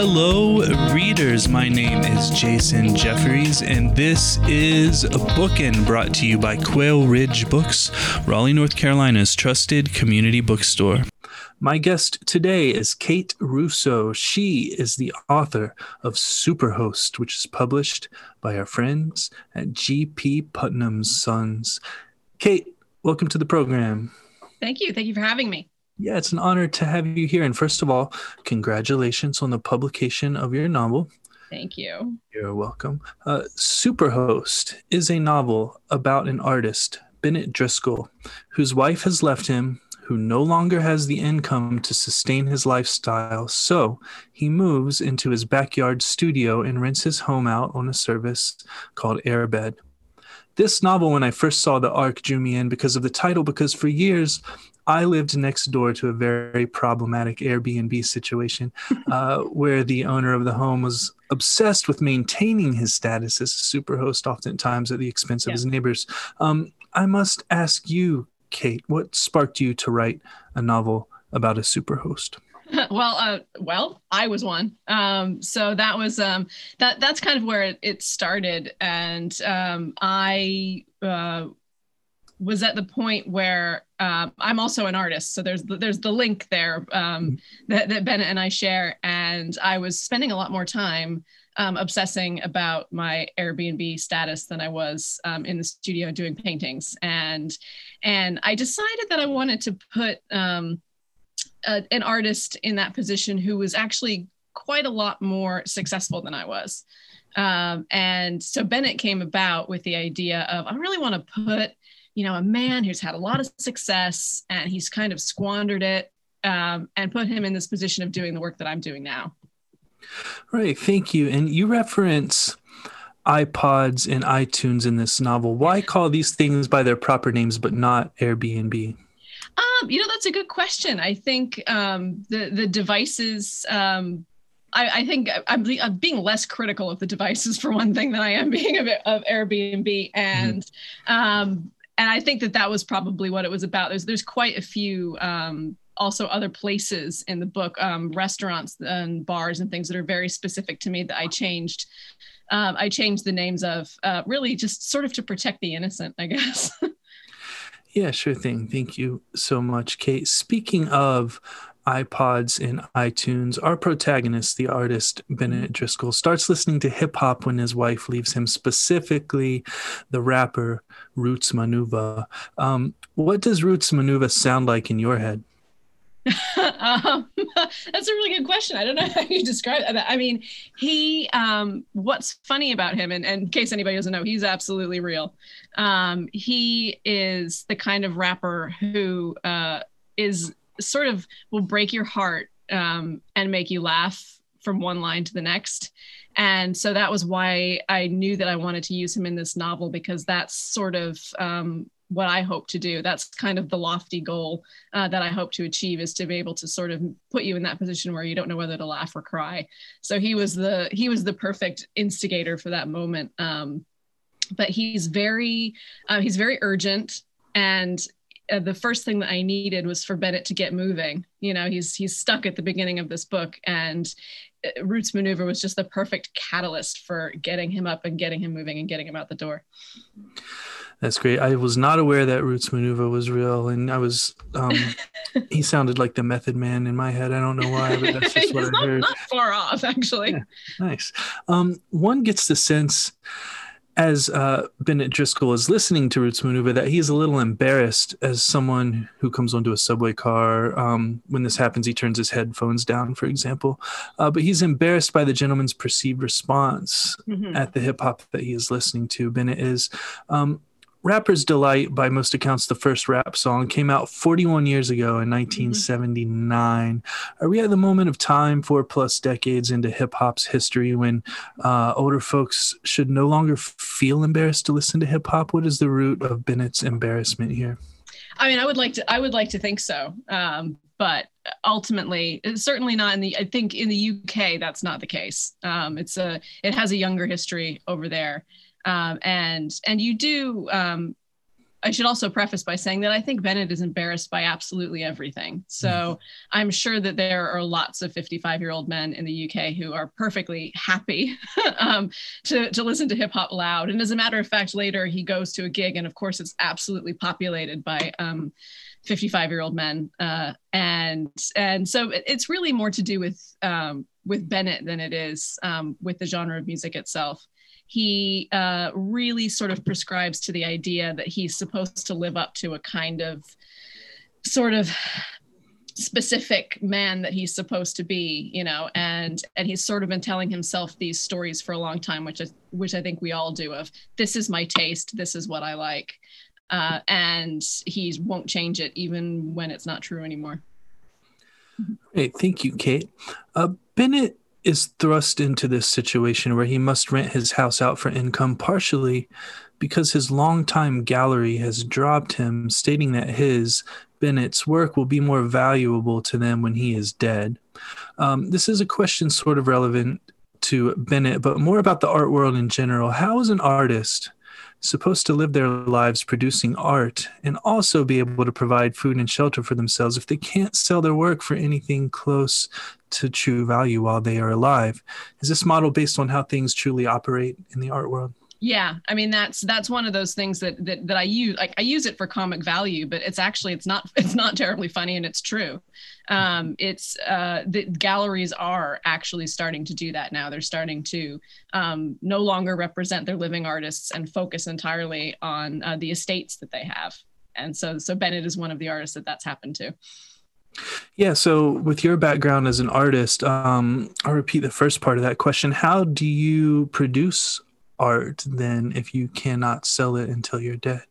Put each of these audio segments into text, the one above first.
Hello, readers. My name is Jason Jeffries, and this is a Bookin brought to you by Quail Ridge Books, Raleigh, North Carolina's trusted community bookstore. My guest today is Kate Russo. She is the author of Superhost, which is published by our friends at G.P. Putnam's Sons. Kate, welcome to the program. Thank you. Thank you for having me. Yeah, it's an honor to have you here. And first of all, congratulations on the publication of your novel. Thank you. You're welcome. Uh, Superhost is a novel about an artist, Bennett Driscoll, whose wife has left him, who no longer has the income to sustain his lifestyle. So he moves into his backyard studio and rents his home out on a service called Airbed. This novel, when I first saw the arc, drew me in because of the title, because for years I lived next door to a very problematic Airbnb situation uh, where the owner of the home was obsessed with maintaining his status as a superhost, oftentimes at the expense of yeah. his neighbors. Um, I must ask you, Kate, what sparked you to write a novel about a superhost? well, uh, well, I was one. Um, so that was um, that. That's kind of where it, it started, and um, I uh, was at the point where uh, I'm also an artist, so there's the, there's the link there um, that, that Bennett and I share, and I was spending a lot more time um, obsessing about my Airbnb status than I was um, in the studio doing paintings, and and I decided that I wanted to put um, a, an artist in that position who was actually quite a lot more successful than I was. Um, and so Bennett came about with the idea of I really want to put you know, a man who's had a lot of success and he's kind of squandered it um, and put him in this position of doing the work that I'm doing now. Right. Thank you. And you reference iPods and iTunes in this novel. Why call these things by their proper names but not Airbnb? Um, you know, that's a good question. I think um, the the devices. Um, I, I, think I'm, I'm, being less critical of the devices for one thing than I am being of, of Airbnb, and mm and I think that that was probably what it was about. There's there's quite a few um, also other places in the book, um, restaurants and bars and things that are very specific to me that I changed. Um, I changed the names of uh, really just sort of to protect the innocent, I guess. yeah, sure thing. Thank you so much, Kate. Speaking of iPods and iTunes, our protagonist, the artist Bennett Driscoll, starts listening to hip hop when his wife leaves him, specifically the rapper Roots Manuva. Um, what does Roots Manuva sound like in your head? um, that's a really good question. I don't know how you describe it. I mean, he, um, what's funny about him, and, and, in case anybody doesn't know, he's absolutely real. Um, he is the kind of rapper who uh, is sort of will break your heart um, and make you laugh from one line to the next. And so that was why I knew that I wanted to use him in this novel because that's sort of um, what I hope to do. That's kind of the lofty goal uh, that I hope to achieve is to be able to sort of put you in that position where you don't know whether to laugh or cry. So he was the he was the perfect instigator for that moment. Um, but he's very uh, he's very urgent and uh, the first thing that I needed was for Bennett to get moving. You know, he's he's stuck at the beginning of this book, and uh, Roots Manuva was just the perfect catalyst for getting him up and getting him moving and getting him out the door. That's great. I was not aware that Roots Manuva was real, and I was um, he sounded like the Method Man in my head. I don't know why, but that's just what I not, heard. Not far off, actually. Yeah, nice. Um, one gets the sense as uh, Bennett Driscoll is listening to Roots Manuva, that he's a little embarrassed as someone who comes onto a subway car. Um, when this happens, he turns his headphones down, for example. Uh, but he's embarrassed by the gentleman's perceived response mm-hmm. at the hip hop that he is listening to. Bennett is. Um, Rapper's Delight, by most accounts, the first rap song, came out 41 years ago in 1979. Mm-hmm. Are we at the moment of time, four plus decades into hip hop's history, when uh, older folks should no longer feel embarrassed to listen to hip hop? What is the root of Bennett's embarrassment here? I mean, I would like to. I would like to think so, um, but ultimately, certainly not in the. I think in the UK, that's not the case. Um, it's a. It has a younger history over there um, and and you do um, I should also preface by saying that I think Bennett is embarrassed by absolutely everything. So mm-hmm. I'm sure that there are lots of 55 year old men in the UK who are perfectly happy um, to, to listen to hip hop loud. And as a matter of fact, later he goes to a gig, and of course, it's absolutely populated by. Um, 55 year old men uh, and and so it's really more to do with um, with bennett than it is um, with the genre of music itself he uh, really sort of prescribes to the idea that he's supposed to live up to a kind of sort of specific man that he's supposed to be you know and and he's sort of been telling himself these stories for a long time which is which i think we all do of this is my taste. This is what i like. Uh, and he won't change it even when it's not true anymore. Hey thank you kate. Uh, bennett is thrust into this situation where he must rent his house out for income partially because his longtime gallery has dropped him, stating that his, Bennett's, work will be more valuable to them when he is dead. Um, this is a question sort of relevant to Bennett, but more about the art world in general. How is an artist supposed to live their lives producing art and also be able to provide food and shelter for themselves if they can't sell their work for anything close to true value while they are alive. Is this model based on how things truly operate in the art world? Yeah, I mean that's that's one of those things that that, that I use. Like I use it for comic value, but it's actually it's not it's not terribly funny, and it's true. Um, it's uh, the galleries are actually starting to do that now. They're starting to um, no longer represent their living artists and focus entirely on uh, the estates that they have. And so so Bennett is one of the artists that that's happened to. Yeah. So, with your background as an artist, um, I'll repeat the first part of that question. How do you produce art then if you cannot sell it until you're dead?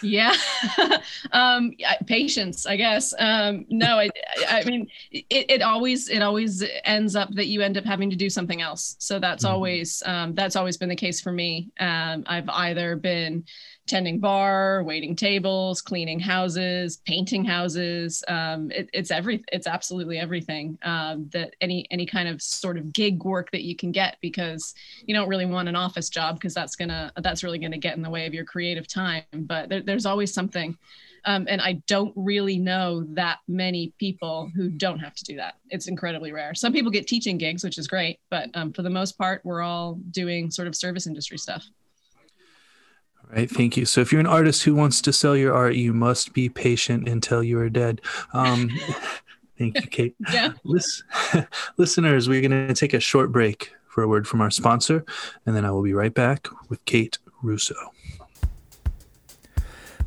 yeah um patience i guess um no i i mean it, it always it always ends up that you end up having to do something else so that's mm-hmm. always um that's always been the case for me um i've either been tending bar, waiting tables, cleaning houses, painting houses. Um, it, it's every it's absolutely everything um, that any any kind of sort of gig work that you can get because you don't really want an office job because that's gonna that's really gonna get in the way of your creative time. But there, there's always something. Um, and I don't really know that many people who don't have to do that. It's incredibly rare. Some people get teaching gigs, which is great, but um, for the most part, we're all doing sort of service industry stuff. Right. Thank you. So if you're an artist who wants to sell your art, you must be patient until you are dead. Um, thank you, Kate. yeah. Listen, listeners, we're going to take a short break for a word from our sponsor, and then I will be right back with Kate Russo.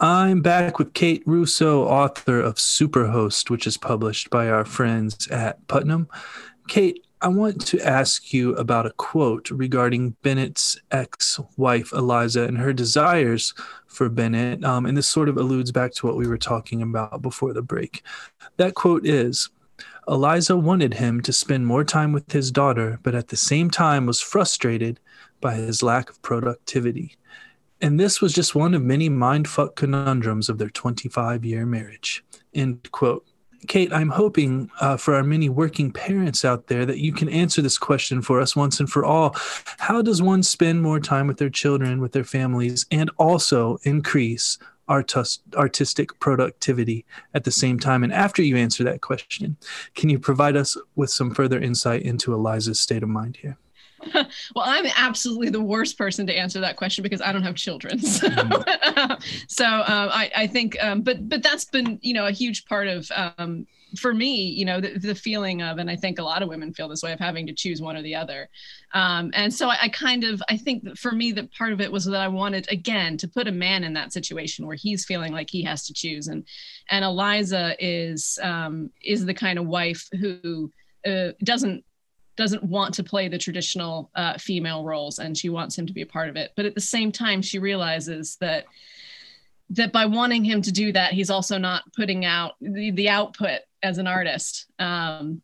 I'm back with Kate Russo, author of Superhost, which is published by our friends at Putnam. Kate, I want to ask you about a quote regarding Bennett's ex wife, Eliza, and her desires for Bennett. Um, and this sort of alludes back to what we were talking about before the break. That quote is Eliza wanted him to spend more time with his daughter, but at the same time was frustrated by his lack of productivity. And this was just one of many mindfuck conundrums of their 25 year marriage. End quote. Kate, I'm hoping uh, for our many working parents out there that you can answer this question for us once and for all. How does one spend more time with their children, with their families, and also increase artist, artistic productivity at the same time? And after you answer that question, can you provide us with some further insight into Eliza's state of mind here? well, I'm absolutely the worst person to answer that question because I don't have children. So, mm-hmm. so um, I, I, think, um, but but that's been you know a huge part of um, for me, you know, the, the, feeling of, and I think a lot of women feel this way of having to choose one or the other. Um, and so I, I, kind of, I think for me, that part of it was that I wanted, again, to put a man in that situation where he's feeling like he has to choose. And, and Eliza is, um, is the kind of wife who uh, doesn't, doesn't want to play the traditional uh, female roles and she wants him to be a part of it. But at the same time, she realizes that, that by wanting him to do that, he's also not putting out the, the output as an artist, um,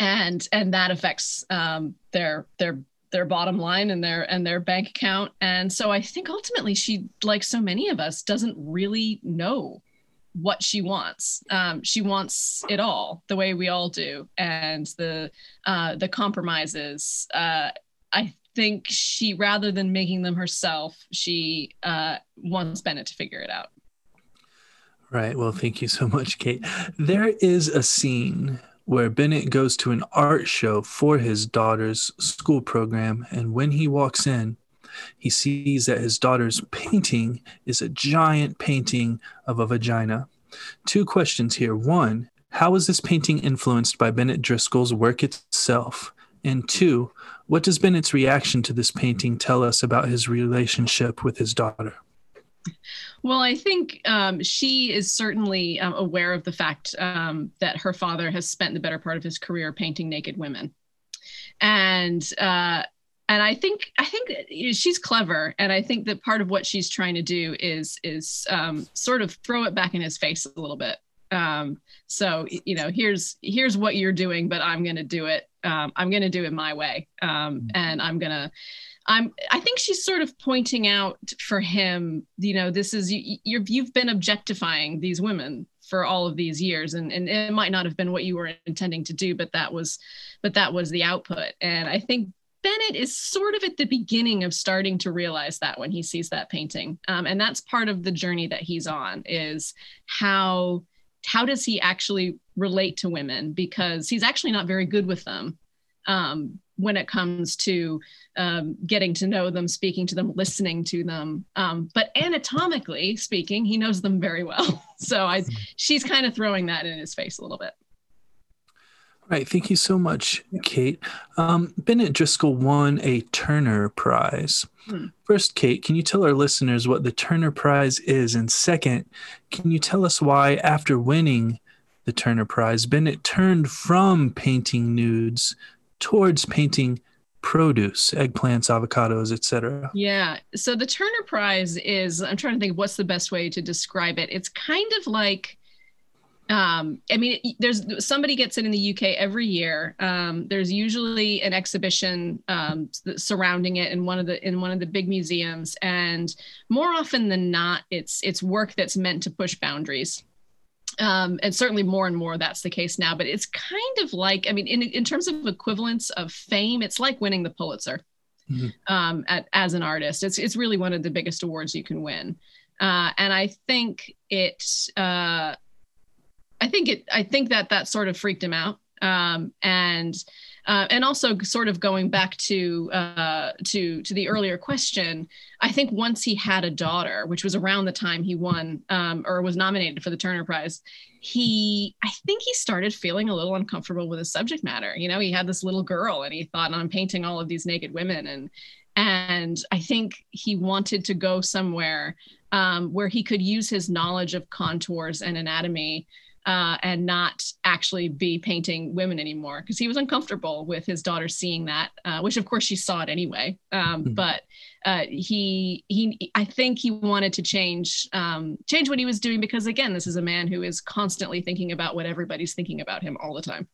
and and that affects um, their their their bottom line and their and their bank account. And so I think ultimately she, like so many of us, doesn't really know what she wants. Um, she wants it all, the way we all do, and the uh, the compromises. Uh, I think she, rather than making them herself, she uh, wants Bennett to figure it out. Right. Well, thank you so much, Kate. There is a scene where Bennett goes to an art show for his daughter's school program. And when he walks in, he sees that his daughter's painting is a giant painting of a vagina. Two questions here. One, how is this painting influenced by Bennett Driscoll's work itself? And two, what does Bennett's reaction to this painting tell us about his relationship with his daughter? Well, I think um, she is certainly um, aware of the fact um, that her father has spent the better part of his career painting naked women, and uh, and I think I think she's clever, and I think that part of what she's trying to do is is um, sort of throw it back in his face a little bit. Um, so you know, here's here's what you're doing, but I'm going to do it. Um, I'm going to do it my way, mm-hmm. and I'm going to I'm I think she's sort of pointing out for him, you know, this is you, you you've been objectifying these women for all of these years and, and it might not have been what you were intending to do but that was but that was the output and i think bennett is sort of at the beginning of starting to realize that when he sees that painting um, and that's part of the journey that he's on is how how does he actually relate to women because he's actually not very good with them um, when it comes to um, getting to know them, speaking to them, listening to them. Um, but anatomically speaking, he knows them very well. So I, she's kind of throwing that in his face a little bit. Right. Thank you so much, Kate. Um, Bennett Driscoll won a Turner Prize. Hmm. First, Kate, can you tell our listeners what the Turner Prize is? And second, can you tell us why, after winning the Turner Prize, Bennett turned from painting nudes towards painting produce eggplants avocados etc yeah so the turner prize is i'm trying to think what's the best way to describe it it's kind of like um, I mean, there's somebody gets it in the UK every year. Um, there's usually an exhibition um, surrounding it in one of the in one of the big museums, and more often than not, it's it's work that's meant to push boundaries um, and certainly more and more that's the case now. But it's kind of like, I mean, in, in terms of equivalence of fame, it's like winning the Pulitzer mm-hmm. um, at, as an artist. It's it's really one of the biggest awards you can win, uh, and I think it. Uh, I think it. I think that that sort of freaked him out, um, and uh, and also sort of going back to uh, to to the earlier question, I think once he had a daughter, which was around the time he won um, or was nominated for the Turner Prize, he I think he started feeling a little uncomfortable with his subject matter. You know, he had this little girl, and he thought, "I'm painting all of these naked women," and and I think he wanted to go somewhere um, where he could use his knowledge of contours and anatomy uh, and not actually be painting women anymore because he was uncomfortable with his daughter seeing that, uh, which of course she saw it anyway. Um, mm-hmm. But uh, he he I think he wanted to change um, change what he was doing because again, this is a man who is constantly thinking about what everybody's thinking about him all the time.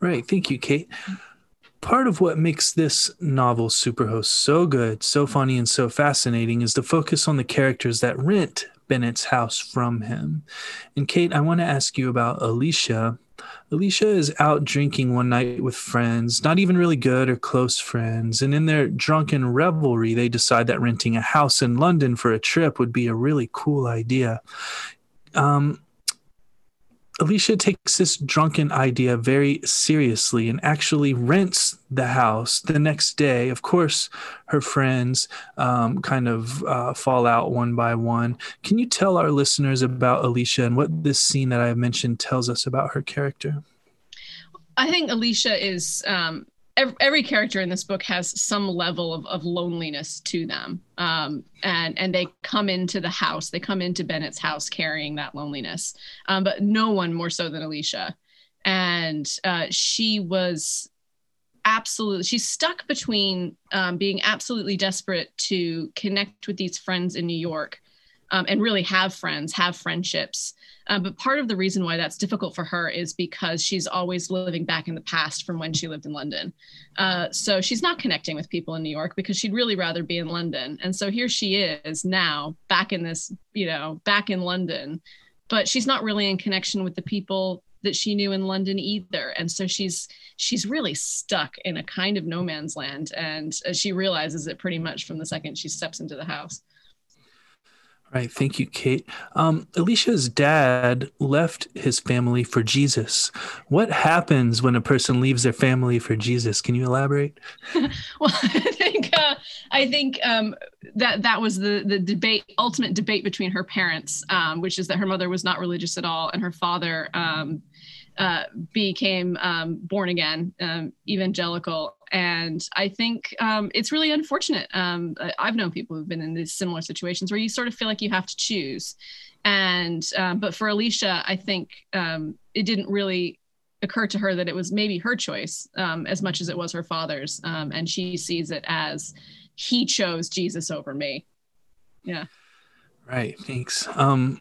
Right. Thank you, Kate. Part of what makes this novel Superhost so good, so funny, and so fascinating is the focus on the characters that rent Bennett's house from him. And Kate, I want to ask you about Alicia. Alicia is out drinking one night with friends, not even really good or close friends. And in their drunken revelry, they decide that renting a house in London for a trip would be a really cool idea. Um, Alicia takes this drunken idea very seriously and actually rents the house the next day. Of course, her friends um, kind of uh, fall out one by one. Can you tell our listeners about Alicia and what this scene that I mentioned tells us about her character? I think Alicia is um, every, character in this book has some level of, of loneliness to them, um, and and they come into the house. They come into Bennett's house carrying that loneliness, um, but no one more so than Alicia. And uh, she was absolutely she's stuck between um, being absolutely desperate to connect with these friends in New York um, and really have friends, have friendships. Um, but part of the reason why that's difficult for her is because she's always living back in the past from when she lived in London. Uh, so she's not connecting with people in New York because she'd really rather be in London. And so here she is now back in this, you know, back in London, but she's not really in connection with the people that she knew in London either. And so she's she's really stuck in a kind of no man's land. And she realizes it pretty much from the second she steps into the house. Right. Thank you, Kate. Um, Alicia's dad left his family for Jesus. What happens when a person leaves their family for Jesus? Can you elaborate? well, I think uh, I think um, that that was the the debate, ultimate debate between her parents, um, which is that her mother was not religious at all, and her father um, uh, became um, born again, um, evangelical. And I think um, it's really unfortunate. Um, I've known people who've been in these similar situations where you sort of feel like you have to choose. And, um, but for Alicia, I think um, it didn't really occur to her that it was maybe her choice as much as it was her father's. and she sees it as he chose Jesus over me. Yeah. Right. Thanks. Um,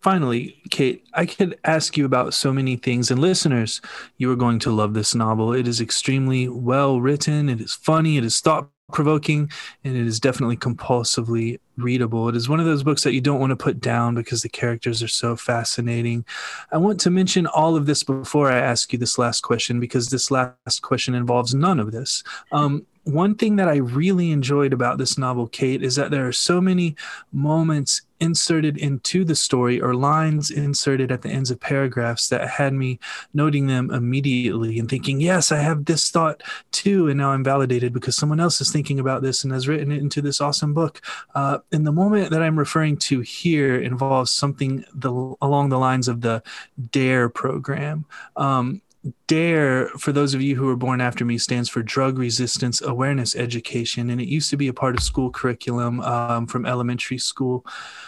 finally, Kate, I could ask you about so many things, and listeners, you are going to love this novel. It is extremely well written, it is funny, it is thought provoking, and it is definitely compulsively readable. It is one of those books that you don't want to put down because the characters are so fascinating. I want to mention all of this before I ask you this last question because this last question involves none of this. Um, one thing that I really enjoyed about this novel, Kate, is that there are so many moments inserted into the story or lines inserted at the ends of paragraphs that had me noting them immediately and thinking, yes, I have this thought too. And now I'm validated because someone else is thinking about this and has written it into this awesome book. Uh, and the moment that I'm referring to here involves something the, along the lines of the DARE program. Um, DARE, for those of you who were born after me, stands for Drug Resistance Awareness Education. And it used to be a part of school curriculum um, from elementary school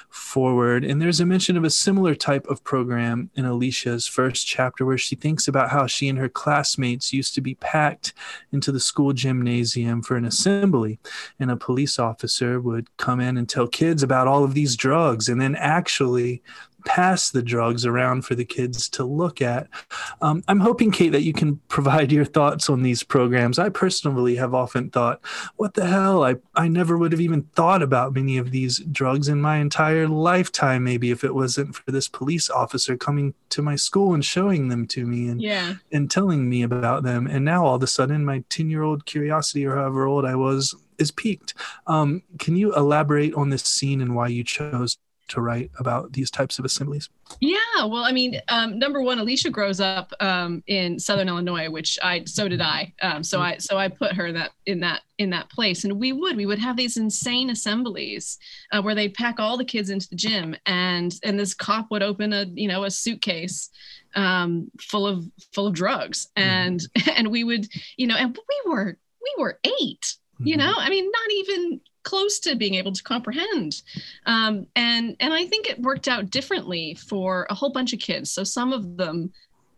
forward. And there's a mention of a similar type of program in Alicia's first chapter, where she thinks about how she and her classmates used to be packed into the school gymnasium for an assembly. And a police officer would come in and tell kids about all of these drugs and then actually pass the drugs around for the kids to look at. Um, I'm hoping, Kate, that you can provide your thoughts on these programs. I personally have often thought, what the hell? I, I never would have even thought about many of these drugs in my entire lifetime, maybe if it wasn't for this police officer coming to my school and showing them to me and, yeah. and telling me about them. And now all of a sudden, my 10 year old curiosity or however old I was is peaked. Um, can you elaborate on this scene and why you chose to write about these types of assemblies? Yeah, well, I mean, um, number one, Alicia grows up um, in Southern Illinois, which I so did I. Um, so I so I put her that in that in that place, and we would we would have these insane assemblies uh, where they pack all the kids into the gym, and and this cop would open a you know a suitcase um, full of full of drugs, mm-hmm. and mm-hmm. and we would you know, and we were we were 8 mm-hmm. you know, I mean, not even close to being able to comprehend. Um, and and I think it worked out differently for a whole bunch of kids. So some of them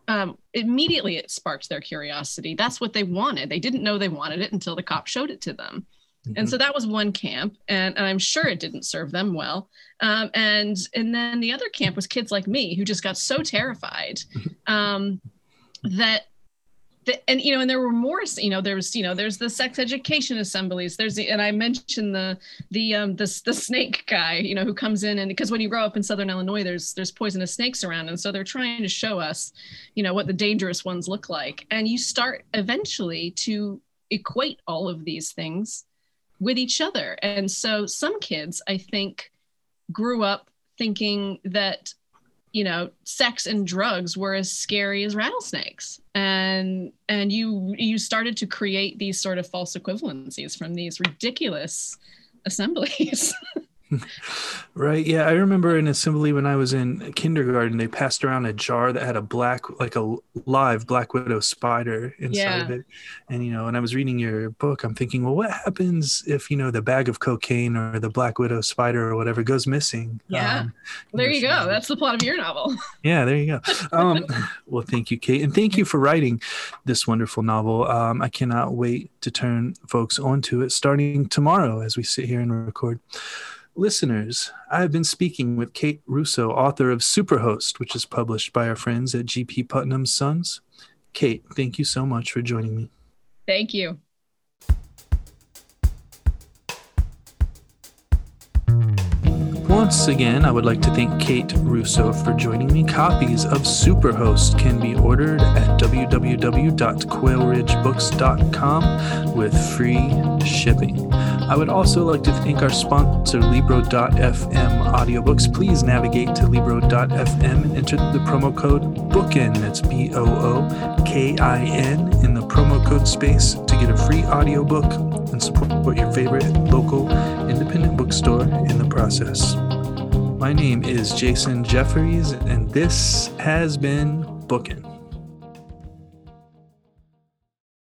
um, immediately it sparked their curiosity. That's what they wanted. They didn't know they wanted it until the cop showed it to them. Mm-hmm. And so that was one camp, and, and, I'm sure it didn't serve them well. Um, and and then the other camp was kids like me who just got so terrified um, that the, and you know and there were more you know there's you know there's the sex education assemblies. There's the and i mentioned the the um the, the snake guy you know who comes in and because when you grow up in southern illinois there's there's poisonous snakes around. And so they're trying to show us you know what the dangerous ones look like. And you start eventually to equate all of these things with each other. And so some kids i think grew up thinking that you know sex and drugs were as scary as rattlesnakes. And and you you started to create these sort of false equivalencies from these ridiculous assemblies right. Yeah. I remember in assembly when I was in kindergarten, they passed around a jar that had a black, like a live black widow spider inside yeah. of it. And, you know, when I was reading your book, I'm thinking, well, what happens if, you know, the bag of cocaine or the black widow spider or whatever goes missing? Yeah. Um, well, there you go. That's the plot of your novel. Yeah. There you go. Um, well, thank you, Kate. And thank you for writing this wonderful novel. Um, I cannot wait to turn folks onto it starting tomorrow as we sit here and record. Listeners, I have been speaking with Kate Russo, author of Superhost, which is published by our friends at GP Putnam's Sons. Kate, thank you so much for joining me. Thank you. Once again, I would like to thank Kate Russo for joining me. Copies of Superhost can be ordered at www.quailridgebooks.com with free shipping. I would also like to thank our sponsor, Libro.fm audiobooks. Please navigate to Libro.fm and enter the promo code BOOKIN, that's B O O K I N, in the promo code space to get a free audiobook and support your favorite local independent bookstore in the process. My name is Jason Jeffries, and this has been Bookin'.